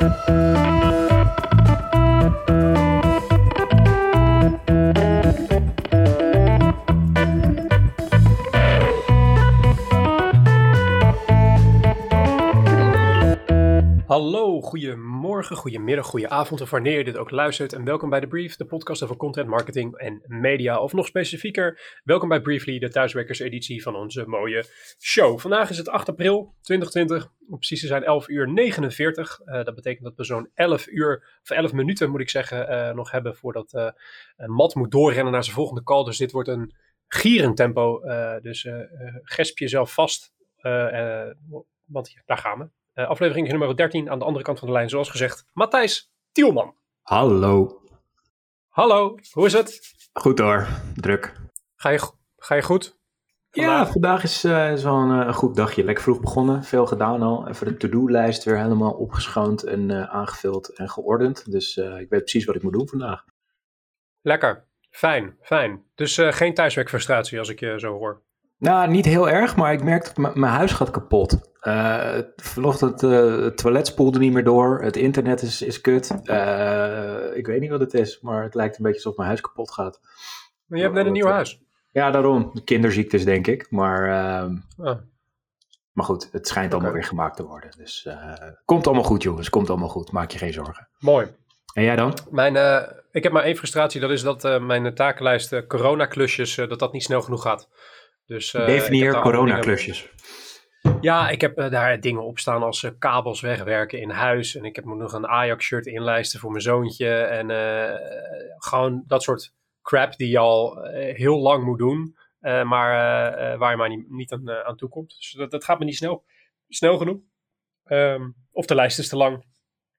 Hallo, goedemiddag, goedenavond of wanneer je dit ook luistert. En welkom bij The Brief, de podcast over content, marketing en media. Of nog specifieker, welkom bij Briefly, de thuiswerkerseditie van onze mooie show. Vandaag is het 8 april 2020, precies te zijn 11 uur 49. Uh, dat betekent dat we zo'n 11 uur, of 11 minuten moet ik zeggen, uh, nog hebben voordat uh, Matt moet doorrennen naar zijn volgende call. Dus dit wordt een gierend tempo, dus gesp jezelf vast, want daar gaan we. Uh, aflevering nummer 13 aan de andere kant van de lijn, zoals gezegd, Matthijs Tielman. Hallo. Hallo, hoe is het? Goed hoor, druk. Ga je, ga je goed? Vandaag? Ja, vandaag is, uh, een, goed dagje. Lekker vroeg begonnen, veel gedaan al. Even de to-do-lijst weer helemaal opgeschoond en uh, aangevuld en geordend. Dus ik weet precies wat ik moet doen vandaag. Lekker, fijn, fijn. Dus geen thuiswerkfrustratie als ik je zo hoor. Nou, niet heel erg, maar ik merk dat mijn huis gaat kapot. Uh, vanochtend uh, het toilet spoelde niet meer door. Het internet is, is kut. Uh, ik weet niet wat het is, maar het lijkt een beetje alsof mijn huis kapot gaat. Maar je hebt net een nieuw huis. Ja, daarom. Kinderziektes, denk ik. Maar, oh. maar goed, het schijnt allemaal weer gemaakt te worden. Dus komt allemaal goed, jongens. Komt allemaal goed. Maak je geen zorgen. Mooi. En jij dan? Mijn, ik heb maar één frustratie. Dat is dat mijn takenlijst corona-klusjes, dat dat niet snel genoeg gaat. Dus, Definieer corona-klusjes. Ja, ik heb uh, daar dingen op staan als uh, kabels wegwerken in huis. En ik heb nog een Ajax-shirt inlijsten voor mijn zoontje. En uh, gewoon dat soort crap die je al heel lang moet doen. maar waar je maar niet, aan, aan toe komt. Dus dat, gaat me niet snel, snel genoeg. Um, of de lijst is te lang.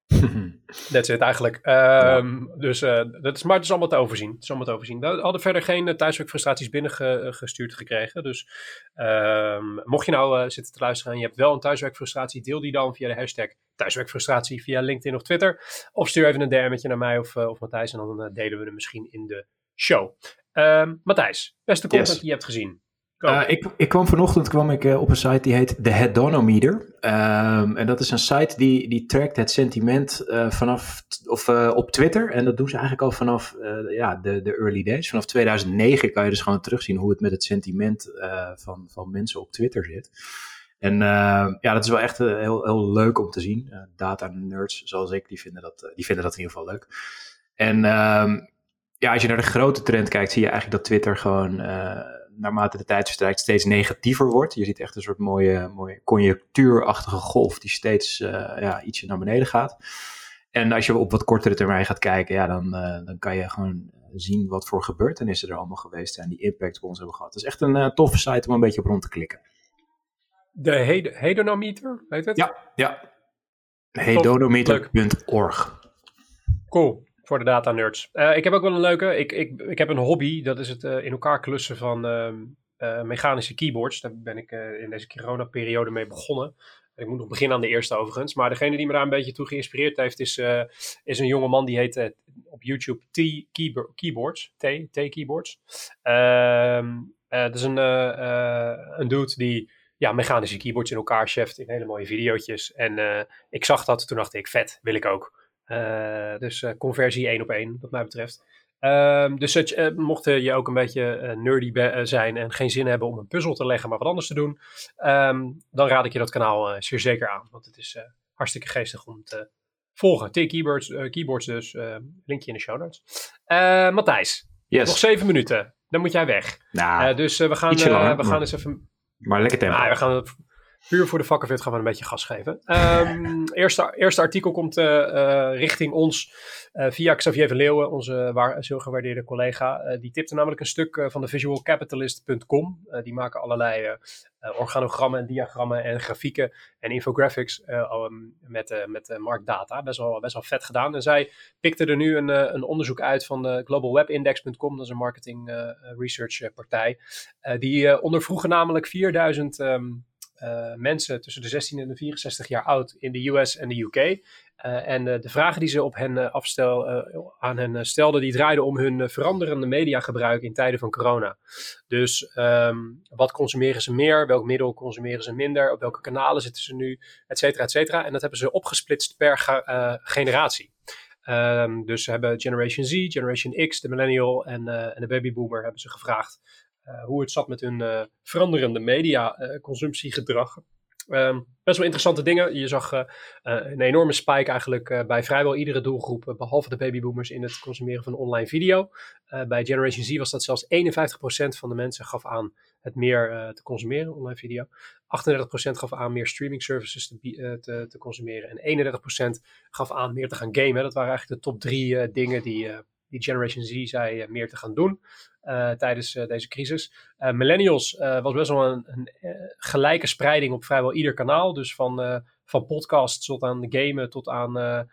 That's it eigenlijk. Um, ja. Dus uh, dat is, maar het is allemaal te overzien. Het is allemaal te overzien. We hadden verder geen uh, thuiswerkfrustraties binnengestuurd gekregen. Dus um, mocht je nou uh, zitten te luisteren en je hebt wel een thuiswerkfrustratie, deel die dan via de hashtag thuiswerkfrustratie via LinkedIn of Twitter. Of stuur even een DM'tje naar mij of, of Matthijs en dan delen we hem misschien in de show. Um, Matthijs, beste content yes. die je hebt gezien. Uh, ik, ik, kwam vanochtend kwam ik, uh, op een site die heet The Hedonometer. Um, en dat is een site die, die trackt het sentiment uh, vanaf, of, op Twitter. En dat doen ze eigenlijk al vanaf ja, de, de early days. Vanaf 2009 kan je dus gewoon terugzien hoe het met het sentiment van, van mensen op Twitter zit. En ja, dat is wel echt heel, heel leuk om te zien. data nerds zoals ik, die vinden, dat, die vinden dat in ieder geval leuk. En um, ja, als je naar de grote trend kijkt, zie je eigenlijk dat Twitter gewoon naarmate de tijd verstrijkt steeds negatiever wordt. Je ziet echt een soort mooie, mooie conjunctuurachtige golf die steeds uh, ja, ietsje naar beneden gaat. En als je op wat kortere termijn gaat kijken, ja, dan, uh, dan kan je gewoon zien wat voor gebeurtenissen er allemaal geweest zijn die impact op ons hebben gehad. Het is echt een uh, toffe site om een beetje op rond te klikken. De hedonometer, heet het? Ja, ja. Hedonometer.org. Cool voor de data nerds. Uh, ik heb ook wel een leuke. Ik, ik, ik heb een hobby. Dat is het uh, in elkaar klussen van uh, mechanische keyboards. Daar ben ik in deze corona-periode mee begonnen. Ik moet nog beginnen aan de eerste overigens. Maar degene die me daar een beetje toe geïnspireerd heeft, is, is een jonge man die heet op YouTube T Keyboards. T, T Keyboards. Ehm, dat is een, een dude die ja, mechanische keyboards in elkaar cheft in hele mooie video's. En ik zag dat, toen dacht ik, vet, wil ik ook. Uh, dus uh, conversie één op één, wat mij betreft. Um, dus uh, mocht je ook een beetje nerdy zijn en geen zin hebben om een puzzel te leggen, maar wat anders te doen, um, dan raad ik je dat kanaal zeer zeker aan. Want het is hartstikke geestig om te volgen. T-keyboards keyboards dus, linkje in de show notes. Matthijs, yes. nog zeven minuten, dan moet jij weg. Nah, dus we gaan, we gaan eens even... Maar lekker tempo. Nou, we gaan puur voor de vakkenfit gaan we een beetje gas geven. Um, eerste, eerste artikel komt uh, uh, richting ons uh, via Xavier van Leeuwen, onze waar, zo gewaardeerde collega. die tipte namelijk een stuk van de visualcapitalist.com. die maken allerlei organogrammen en diagrammen en grafieken en infographics um, met, met marktdata. Best wel, best wel vet gedaan. En zij pikte er nu een, een onderzoek uit van de globalwebindex.com. Dat is een marketing research partij. die ondervroegen namelijk 4000... Um, mensen tussen de 16 en de 64 jaar oud in de US en de UK. en de vragen die ze op hen afstel, aan hen stelden, die draaiden om hun veranderende mediagebruik in tijden van corona. Dus ehm, wat consumeren ze meer? Welk middel consumeren ze minder? Op welke kanalen zitten ze nu? Etcetera, etcetera. En dat hebben ze opgesplitst per generatie. Um, dus ze hebben Generation Z, Generation X, de millennial en, en de babyboomer hebben ze gevraagd hoe het zat met hun uh, veranderende media-consumptiegedrag. Um, best wel interessante dingen. Je zag een enorme spike eigenlijk bij vrijwel iedere doelgroep, behalve de babyboomers, in het consumeren van online video. bij Generation Z was dat zelfs 51% van de mensen gaf aan het meer te consumeren, online video. 38% gaf aan meer streaming services te, te, consumeren. En 31% gaf aan meer te gaan gamen. Dat waren eigenlijk de top drie dingen die, die Generation Z zei meer te gaan doen tijdens deze crisis. millennials was best wel een, een gelijke spreiding op vrijwel ieder kanaal. Dus van, van podcasts tot aan gamen, tot aan,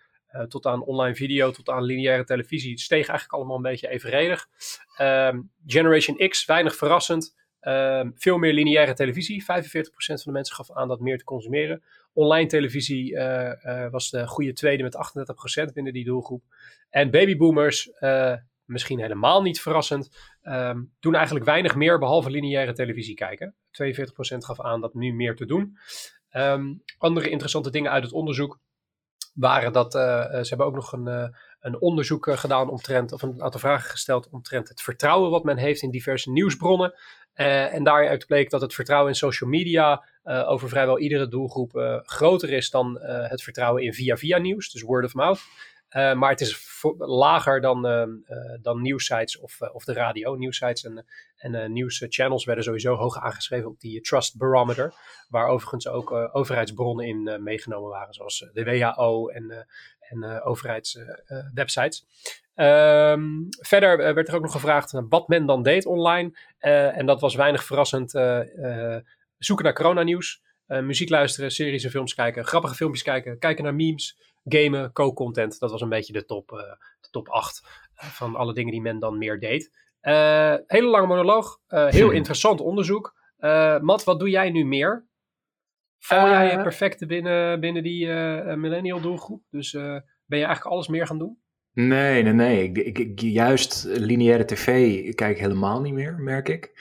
tot aan online video, tot aan lineaire televisie. Het steeg eigenlijk allemaal een beetje evenredig. Ehm, Generation X, weinig verrassend. Ehm, veel meer lineaire televisie. 45% van de mensen gaf aan dat meer te consumeren. Online televisie was de goede tweede met 38% binnen die doelgroep. En babyboomers, uh, misschien helemaal niet verrassend, um, doen eigenlijk weinig meer behalve lineaire televisie kijken. 42% gaf aan dat nu meer te doen. Um, andere interessante dingen uit het onderzoek waren dat ze hebben ook nog een, een onderzoek gedaan omtrent, of een aantal vragen gesteld omtrent het vertrouwen wat men heeft in diverse nieuwsbronnen. En daaruit bleek dat het vertrouwen in social media over vrijwel iedere doelgroep groter is dan het vertrouwen in via-via nieuws, dus word of mouth. maar het is lager dan, dan nieuwsites of, of de radio. Nieuwsites en, en nieuwschannels werden sowieso hoog aangeschreven op die Trust Barometer, waar overigens ook overheidsbronnen in meegenomen waren, zoals de WHO en, en overheidswebsites. Um, verder eh, werd er ook nog gevraagd wat men dan deed online. En dat was weinig verrassend. Zoeken naar coronanieuws, muziek luisteren, series en films kijken, grappige filmpjes kijken, kijken naar memes, gamen, co-content. Dat was een beetje de top, de top 8 van alle dingen die men dan meer deed. hele lange monoloog, heel interessant onderzoek. Matt, wat doe jij nu meer? Val jij perfect binnen, binnen die millennial doelgroep? Dus ben je eigenlijk alles meer gaan doen? Nee, nee, nee. Ik, ik, ik, juist lineaire tv kijk helemaal niet meer, merk ik.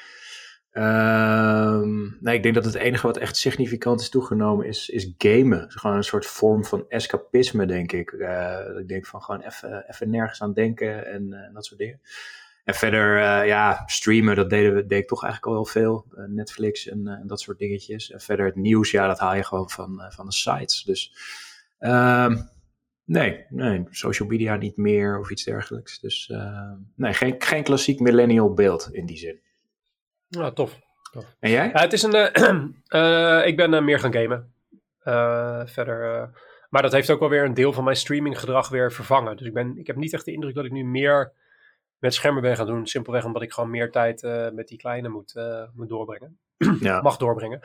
Um, nee, ik denk dat het enige wat echt significant is toegenomen is, is gamen. Gewoon een soort vorm van escapisme, denk ik. Uh, ik denk van gewoon even nergens aan denken en uh, dat soort dingen. En verder, uh, ja, streamen, dat deden we, deed ik toch eigenlijk al wel veel. Netflix en dat soort dingetjes. En verder het nieuws, ja, dat haal je gewoon van, van de sites. Dus um, Nee, nee, social media niet meer of iets dergelijks. Dus uh, nee, geen, geen klassiek millennial beeld in die zin. Nou, tof. tof. En jij? Het is een, uh, ik ben meer gaan gamen. verder, maar dat heeft ook wel weer een deel van mijn streaminggedrag weer vervangen. Dus ik, ben, ik heb niet echt de indruk dat ik nu meer met schermen ben gaan doen. Simpelweg omdat ik gewoon meer tijd met die kleine moet, moet doorbrengen ja. mag doorbrengen.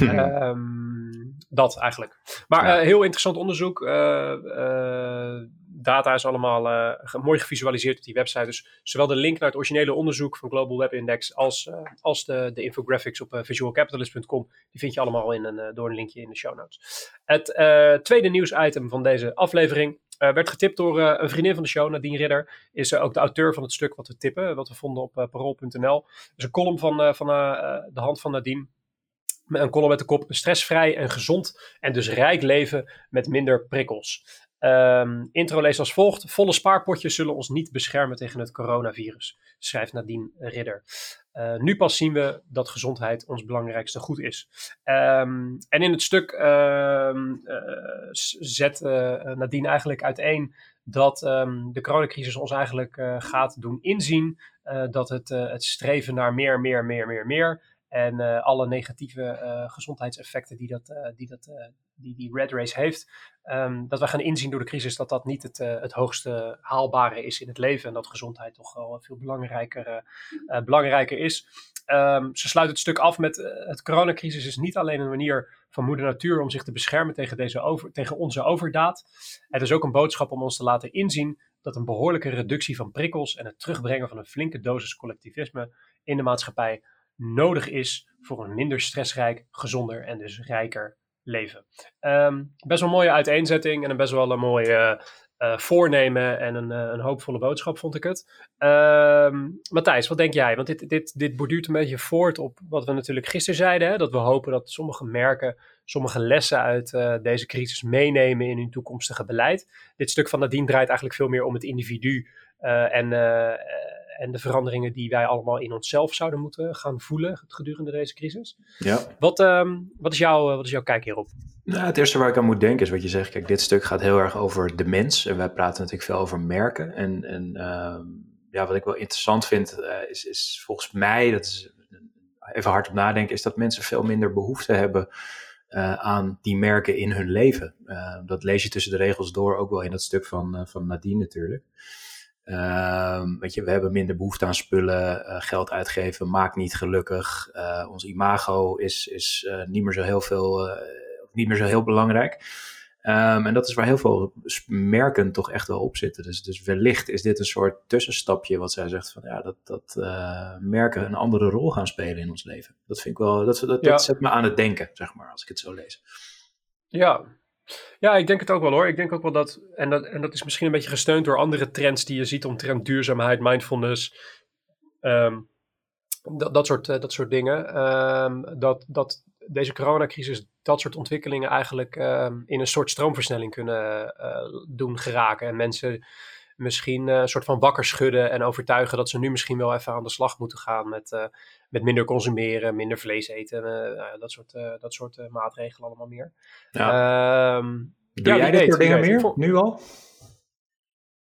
um, dat eigenlijk. Maar ja. uh, heel interessant onderzoek. Uh, uh, data is allemaal mooi gevisualiseerd op die website. Dus zowel de link naar het originele onderzoek van Global Web Index als, als de, de infographics op visualcapitalist.com, die vind je allemaal in een, door een linkje in de show notes. Het tweede nieuwsitem van deze aflevering werd getipt door een vriendin van de show, Nadine Ridder. Is ook de auteur van het stuk wat we tippen, wat we vonden op parool.nl. Dus een column van, van de hand van Nadine. Een column met de kop stressvrij en gezond en dus rijk leven met minder prikkels. Um, intro leest als volgt. Volle spaarpotjes zullen ons niet beschermen tegen het coronavirus, schrijft Nadine Ridder. Uh, nu pas zien we dat gezondheid ons belangrijkste goed is. Um, en in het stuk uh, uh, zet Nadine eigenlijk uiteen dat de coronacrisis ons eigenlijk gaat doen inzien dat het, het streven naar meer, meer, meer, meer, meer en uh, alle negatieve uh, gezondheidseffecten die, dat, uh, die, dat, die die red race heeft. Um, dat we gaan inzien door de crisis dat dat niet het, het hoogste haalbare is in het leven. En dat gezondheid toch wel veel belangrijker, belangrijker is. Um, ze sluit het stuk af met het coronacrisis is niet alleen een manier van moeder natuur om zich te beschermen tegen, deze over, tegen onze overdaad. Het is ook een boodschap om ons te laten inzien dat een behoorlijke reductie van prikkels en het terugbrengen van een flinke dosis collectivisme in de maatschappij nodig is voor een minder stressrijk, gezonder en dus rijker leven. Ehm, best wel een mooie uiteenzetting en een best wel een mooie uh, voornemen en een, uh, een, hoopvolle boodschap, vond ik het. Uh, Matthijs, wat denk jij? Want dit, dit, dit borduurt een beetje voort op wat we natuurlijk gisteren zeiden. Hè? Dat we hopen dat sommige merken sommige lessen uit uh, deze crisis meenemen in hun toekomstige beleid. Dit stuk van Nadine draait eigenlijk veel meer om het individu en, en de veranderingen die wij allemaal in onszelf zouden moeten gaan voelen gedurende deze crisis. Ja. Wat, um, wat, is, jouw, wat is jouw kijk hierop? Nou, het eerste waar ik aan moet denken is wat je zegt. Kijk, dit stuk gaat heel erg over de mens. En wij praten natuurlijk veel over merken. En, en uh, ja, wat ik wel interessant vind, uh, is, is volgens mij, dat is even hard op nadenken, is dat mensen veel minder behoefte hebben uh, aan die merken in hun leven. Uh, dat lees je tussen de regels door, ook wel in dat stuk van, van Nadine natuurlijk. Um, weet je, we hebben minder behoefte aan spullen, uh, geld uitgeven maakt niet gelukkig. Uh, ons imago is, is uh, niet meer zo heel veel, niet meer zo heel belangrijk. Um, en dat is waar heel veel merken toch echt wel op zitten. Dus, dus wellicht is dit een soort tussenstapje wat zij zegt van ja, dat, dat merken een andere rol gaan spelen in ons leven. Dat vind ik wel, dat, dat, ja. dat zet me aan het denken, zeg maar, als ik het zo lees. Ja, ja, ik denk het ook wel hoor. Ik denk ook wel dat, en dat, en dat is misschien een beetje gesteund door andere trends die je ziet omtrent duurzaamheid, mindfulness, um, dat, dat, soort, dat soort dingen. Um, dat, dat deze coronacrisis dat soort ontwikkelingen eigenlijk um, in een soort stroomversnelling kunnen uh, doen geraken. En mensen misschien uh, een soort van wakker schudden en overtuigen dat ze nu misschien wel even aan de slag moeten gaan met, uh, met minder consumeren, minder vlees eten, uh, dat soort, dat soort maatregelen allemaal meer. Ja. Um, Doe ja, jij dit soort dingen meer, nu al?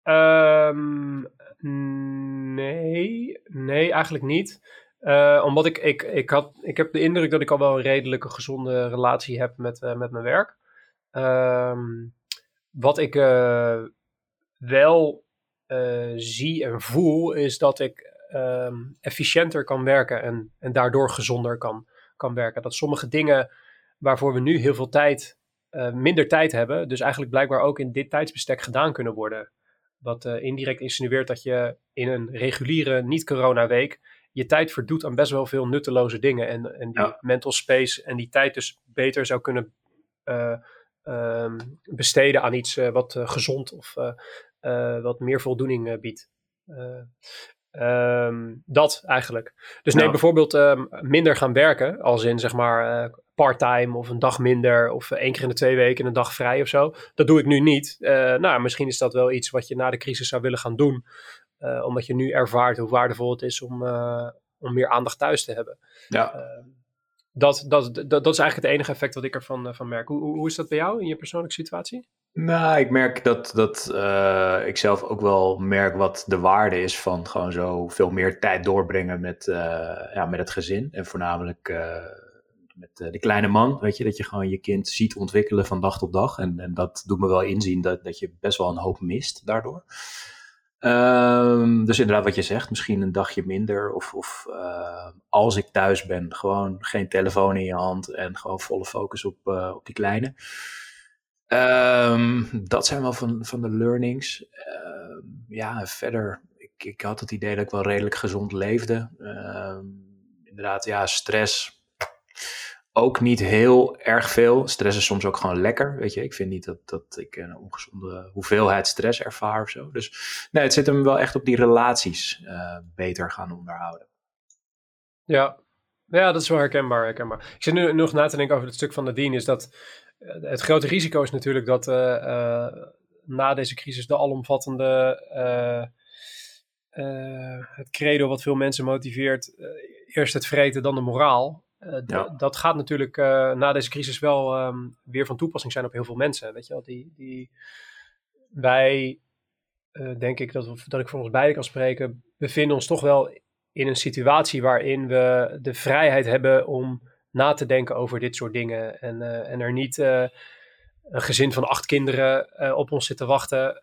Um, nee, nee, eigenlijk niet. omdat ik, ik, ik, had, ik heb de indruk dat ik al wel een redelijke gezonde relatie heb met, met mijn werk. Um, wat ik wel uh, zie en voel, is dat ik um, efficiënter kan werken en, en daardoor gezonder kan, kan werken. Dat sommige dingen waarvoor we nu heel veel tijd, uh, minder tijd hebben, dus eigenlijk blijkbaar ook in dit tijdsbestek gedaan kunnen worden. Wat uh, indirect insinueert dat je in een reguliere niet-corona-week je tijd verdoet aan best wel veel nutteloze dingen. En, en die ja. mental space en die tijd dus beter zou kunnen um, besteden aan iets wat gezond of wat meer voldoening uh, biedt. Um, dat eigenlijk. Dus neem bijvoorbeeld um, minder gaan werken, als in zeg maar uh, part-time of een dag minder of één keer in de twee weken een dag vrij of zo. Dat doe ik nu niet. nou, misschien is dat wel iets wat je na de crisis zou willen gaan doen, omdat je nu ervaart hoe waardevol het is om, om meer aandacht thuis te hebben. Ja. Ehm, dat, dat, dat, dat is eigenlijk het enige effect wat ik ervan van merk. Hoe, hoe is dat bij jou in je persoonlijke situatie? Nou, ik merk dat, dat uh, ik zelf ook wel merk wat de waarde is van gewoon zo veel meer tijd doorbrengen met, uh, ja, met het gezin. En voornamelijk uh, met de kleine man, weet je, dat je gewoon je kind ziet ontwikkelen van dag tot dag. En, en dat doet me wel inzien dat, dat je best wel een hoop mist daardoor. Um, dus inderdaad wat je zegt, misschien een dagje minder. Of, of als ik thuis ben, gewoon geen telefoon in je hand en gewoon volle focus op, op die kleine. Um, dat zijn wel van, van de learnings. Uh, ja, verder, ik, ik had het idee dat ik wel redelijk gezond leefde. Uh, inderdaad, ja, stress. Ook niet heel erg veel. Stress is soms ook gewoon lekker, weet je. Ik vind niet dat, dat ik een ongezonde hoeveelheid stress ervaar of zo. Dus nee, het zit hem wel echt op die relaties uh, beter gaan onderhouden. Ja. ja, dat is wel herkenbaar, herkenbaar. Ik zit nu nog na te denken over het stuk van Nadine. Is dat eh, het grote risico is natuurlijk dat uh, uh, na deze crisis de alomvattende, het credo wat veel mensen motiveert, eerst het vreten, dan de moraal. Ja. Dat gaat natuurlijk na deze crisis wel um, weer van toepassing zijn op heel veel mensen. Weet je wel, die, die wij, denk ik dat, we, dat ik voor ons beiden kan spreken, bevinden ons toch wel in een situatie waarin we de vrijheid hebben om na te denken over dit soort dingen. En, uh, en er niet uh, een gezin van acht kinderen uh, op ons zit te wachten.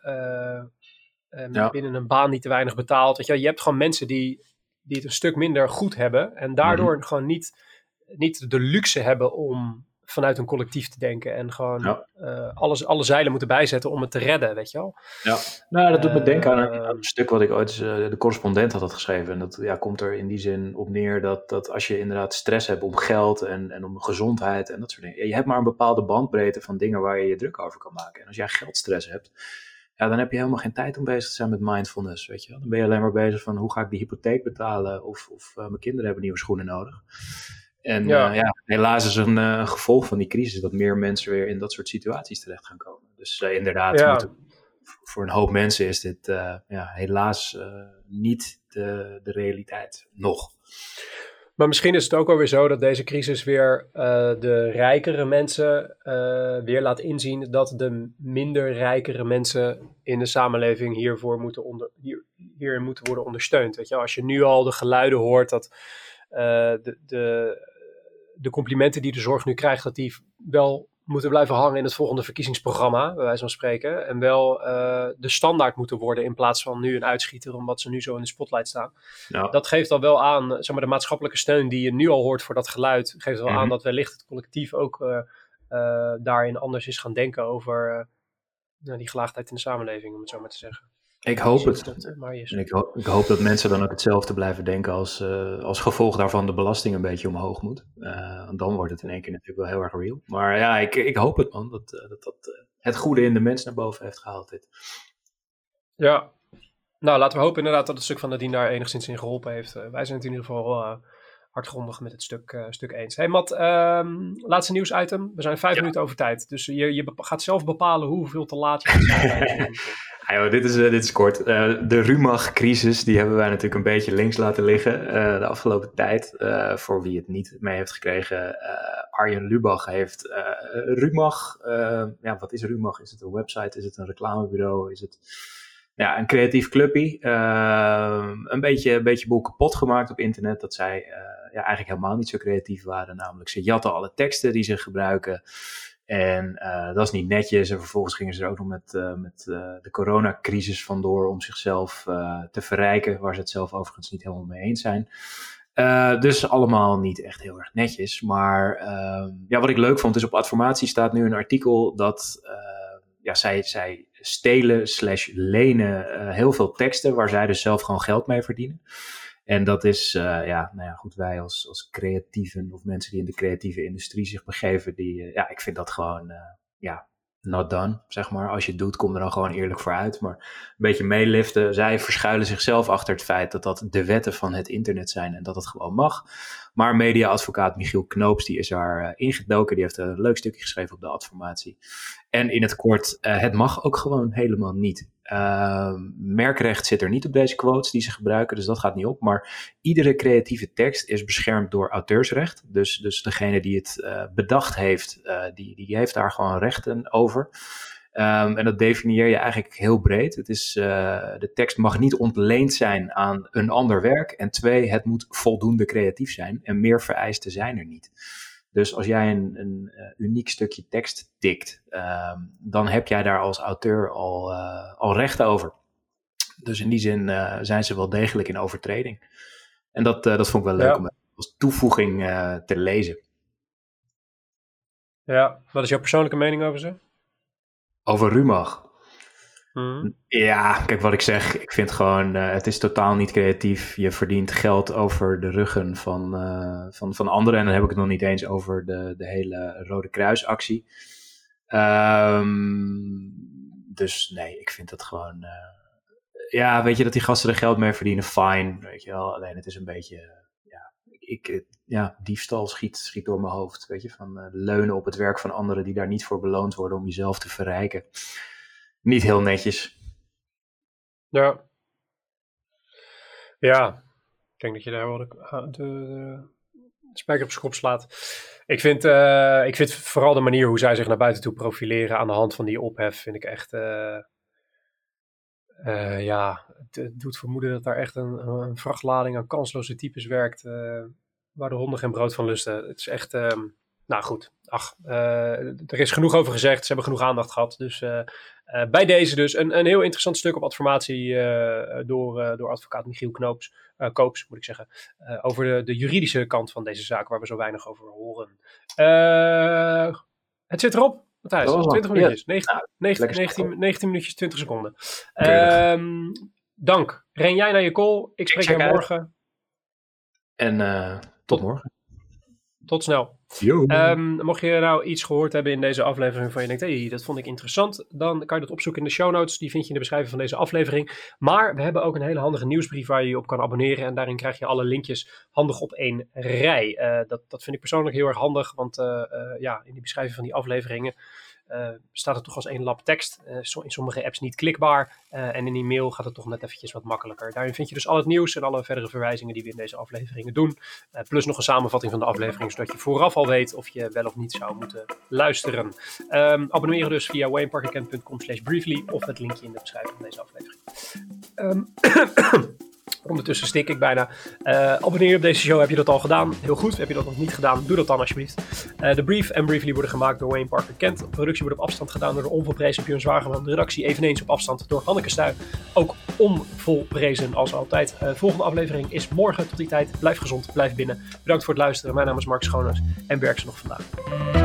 Ja. Binnen een baan die te weinig betaalt. Weet je, je hebt gewoon mensen die, die het een stuk minder goed hebben. En daardoor mm -hmm. gewoon niet, niet de luxe hebben om vanuit een collectief te denken en gewoon alles, alle zeilen moeten bijzetten om het te redden, weet je wel. Ja, nou dat doet me denken aan een, een stuk wat ik ooit de correspondent had, geschreven. En dat ja, komt er in die zin op neer dat, dat als je inderdaad stress hebt om geld en, en om gezondheid en dat soort dingen. Je hebt maar een bepaalde bandbreedte van dingen waar je je druk over kan maken. En als jij geldstress hebt, ja, dan heb je helemaal geen tijd om bezig te zijn met mindfulness, weet je wel. Dan ben je alleen maar bezig van hoe ga ik die hypotheek betalen of, of uh, mijn kinderen hebben nieuwe schoenen nodig. En ja, uh, ja helaas is een uh, gevolg van die crisis dat meer mensen weer in dat soort situaties terecht gaan komen. Dus inderdaad, ja. moeten, voor een hoop mensen is dit ja, helaas niet de, de realiteit nog. Maar misschien is het ook alweer zo dat deze crisis weer de rijkere mensen weer laat inzien dat de minder rijkere mensen in de samenleving hiervoor moeten onder, hier, hierin moeten worden ondersteund. Weet je, als je nu al de geluiden hoort dat uh, de, de, de complimenten die de zorg nu krijgt, dat die wel moeten blijven hangen in het volgende verkiezingsprogramma, bij wijze van spreken. En wel uh, de standaard moeten worden in plaats van nu een uitschieter, omdat ze nu zo in de spotlight staan. Ja. Dat geeft al wel aan, zeg maar, de maatschappelijke steun die je nu al hoort voor dat geluid, geeft wel aan mhm. dat wellicht het collectief ook uh, uh, daarin anders is gaan denken over nou, die gelaagdheid in de samenleving, om het zo maar te zeggen. Ik hoop het. En ik, hoop, ik hoop dat mensen dan ook hetzelfde blijven denken als, uh, als gevolg daarvan de belasting een beetje omhoog moet. Uh, dan wordt het in één keer natuurlijk wel heel erg real. Maar ja, ik, ik hoop het man, dat uh, dat, dat het goede in de mens naar boven heeft gehaald dit. Ja, nou laten we hopen inderdaad dat het stuk van Nadine daar enigszins in geholpen heeft. wij zijn het in ieder geval hardgrondig met het stuk, stuk eens. Hey Matt, um, laatste nieuwsitem. We zijn vijf ja. minuten over tijd. Dus je, je gaat zelf bepalen hoeveel te laat je gaat zijn. Ja, dit, is, uh, dit is kort. Uh, de Rumach-crisis, die hebben wij natuurlijk een beetje links laten liggen de afgelopen tijd. voor wie het niet mee heeft gekregen, Arjen Lubach heeft Rumach. ja, wat is Rumach? Is het een website? Is het een reclamebureau? Is het ja, een creatief clubje? een, beetje, een beetje boel kapot gemaakt op internet. Dat zij ja, eigenlijk helemaal niet zo creatief waren. Namelijk, ze jatten alle teksten die ze gebruiken. En uh, dat is niet netjes. En vervolgens gingen ze er ook nog met, uh, met de coronacrisis vandoor om zichzelf te verrijken, waar ze het zelf overigens niet helemaal mee eens zijn. dus allemaal niet echt heel erg netjes. Maar ehm, ja, wat ik leuk vond is op Adformatie staat nu een artikel dat ja, zij, zij stelen slash lenen heel veel teksten waar zij dus zelf gewoon geld mee verdienen. En dat is, uh, ja, nou ja, goed, wij als, als creatieven of mensen die in de creatieve industrie zich begeven, die, uh, ja, ik vind dat gewoon, uh, ja, not done, zeg maar. Als je het doet, kom er dan gewoon eerlijk voor uit. Maar een beetje meeliften. Zij verschuilen zichzelf achter het feit dat dat de wetten van het internet zijn en dat het gewoon mag. Maar mediaadvocaat Michiel Knoops, die is daar ingedoken. Die heeft een leuk stukje geschreven op de adformatie. En in het kort, het mag ook gewoon helemaal niet. Uh, merkrecht zit er niet op deze quotes die ze gebruiken, dus dat gaat niet op. Maar iedere creatieve tekst is beschermd door auteursrecht. Dus, dus degene die het uh, bedacht heeft, uh, die, die heeft daar gewoon rechten over. Um, en dat definieer je eigenlijk heel breed. Het is, uh, de tekst mag niet ontleend zijn aan een ander werk. En twee, het moet voldoende creatief zijn. En meer vereisten zijn er niet. Dus als jij een, een uh, uniek stukje tekst tikt, uh, dan heb jij daar als auteur al, uh, al recht over. Dus in die zin uh, zijn ze wel degelijk in overtreding. En dat, dat vond ik wel leuk ja. om als toevoeging te lezen. Ja, wat is jouw persoonlijke mening over ze? Over Rumach. Hmm. Ja, kijk wat ik zeg. Ik vind gewoon, uh, het is totaal niet creatief. Je verdient geld over de ruggen van, uh, van, van anderen. En dan heb ik het nog niet eens over de, de hele Rode Kruisactie. Um, dus nee, ik vind dat gewoon. Uh, ja, weet je dat die gasten er geld mee verdienen, fine. Weet je wel. Alleen het is een beetje. ja, ik, ja, diefstal schiet, schiet door mijn hoofd. Weet je, van leunen op het werk van anderen die daar niet voor beloond worden om jezelf te verrijken niet heel netjes. Ja. Ja, ik denk dat je daar wel de, de, de spijker op schop slaat. Ik vind, uh, ik vind vooral de manier hoe zij zich naar buiten toe profileren aan de hand van die ophef, vind ik echt. Uh, uh, ja, het, het, doet vermoeden dat daar echt een, een vrachtlading aan kansloze types werkt. waar de honden geen brood van lusten. Het is echt. Ehm, nou goed, ach, er is genoeg over gezegd. Ze hebben genoeg aandacht gehad. Dus uh, bij deze dus een, een heel interessant stuk op adformatie uh, door, uh, door advocaat Michiel Knoops. uh, Koops moet ik zeggen, over de, de juridische kant van deze zaak, waar we zo weinig over horen. het zit erop. Matthijs, 20 minuutjes. 19, 19, 19, 19, minuutjes, 20 seconden. Um, dank. Ren jij naar je call. Ik spreek je morgen. En uh, tot morgen. Tot snel. Um, mocht je nou iets gehoord hebben in deze aflevering waarvan je denkt, hey, dat vond ik interessant, dan kan je dat opzoeken in de show notes. Die vind je in de beschrijving van deze aflevering. Maar we hebben ook een hele handige nieuwsbrief waar je je op kan abonneren. En daarin krijg je alle linkjes handig op één rij. Uh, dat, dat vind ik persoonlijk heel erg handig, want uh, uh, ja, in die beschrijving van die afleveringen staat het toch als één lap tekst. Uh, in sommige apps niet klikbaar. Uh, en in die mail gaat het toch net eventjes wat makkelijker. Daarin vind je dus al het nieuws en alle verdere verwijzingen die we in deze afleveringen doen. plus nog een samenvatting van de aflevering, zodat je vooraf al weet of je wel of niet zou moeten luisteren. Um, abonneren dus via wayneparkerkent.com slash briefly of het linkje in de beschrijving van deze aflevering. Um, Ondertussen stik ik bijna. Uh, abonneer op deze show. Heb je dat al gedaan? Heel goed. Heb je dat nog niet gedaan? Doe dat dan alsjeblieft. Uh, de brief en Briefly worden gemaakt door Wayne Parker Kent. Productie wordt op afstand gedaan door de onvolprezen Björn Zwageman. De redactie eveneens op afstand door Hanneke Stuy. Ook onvolprezen als altijd. Uh, volgende aflevering is morgen. Tot die tijd. Blijf gezond. Blijf binnen. Bedankt voor het luisteren. Mijn naam is Mark Schoones. En werk ze nog vandaag.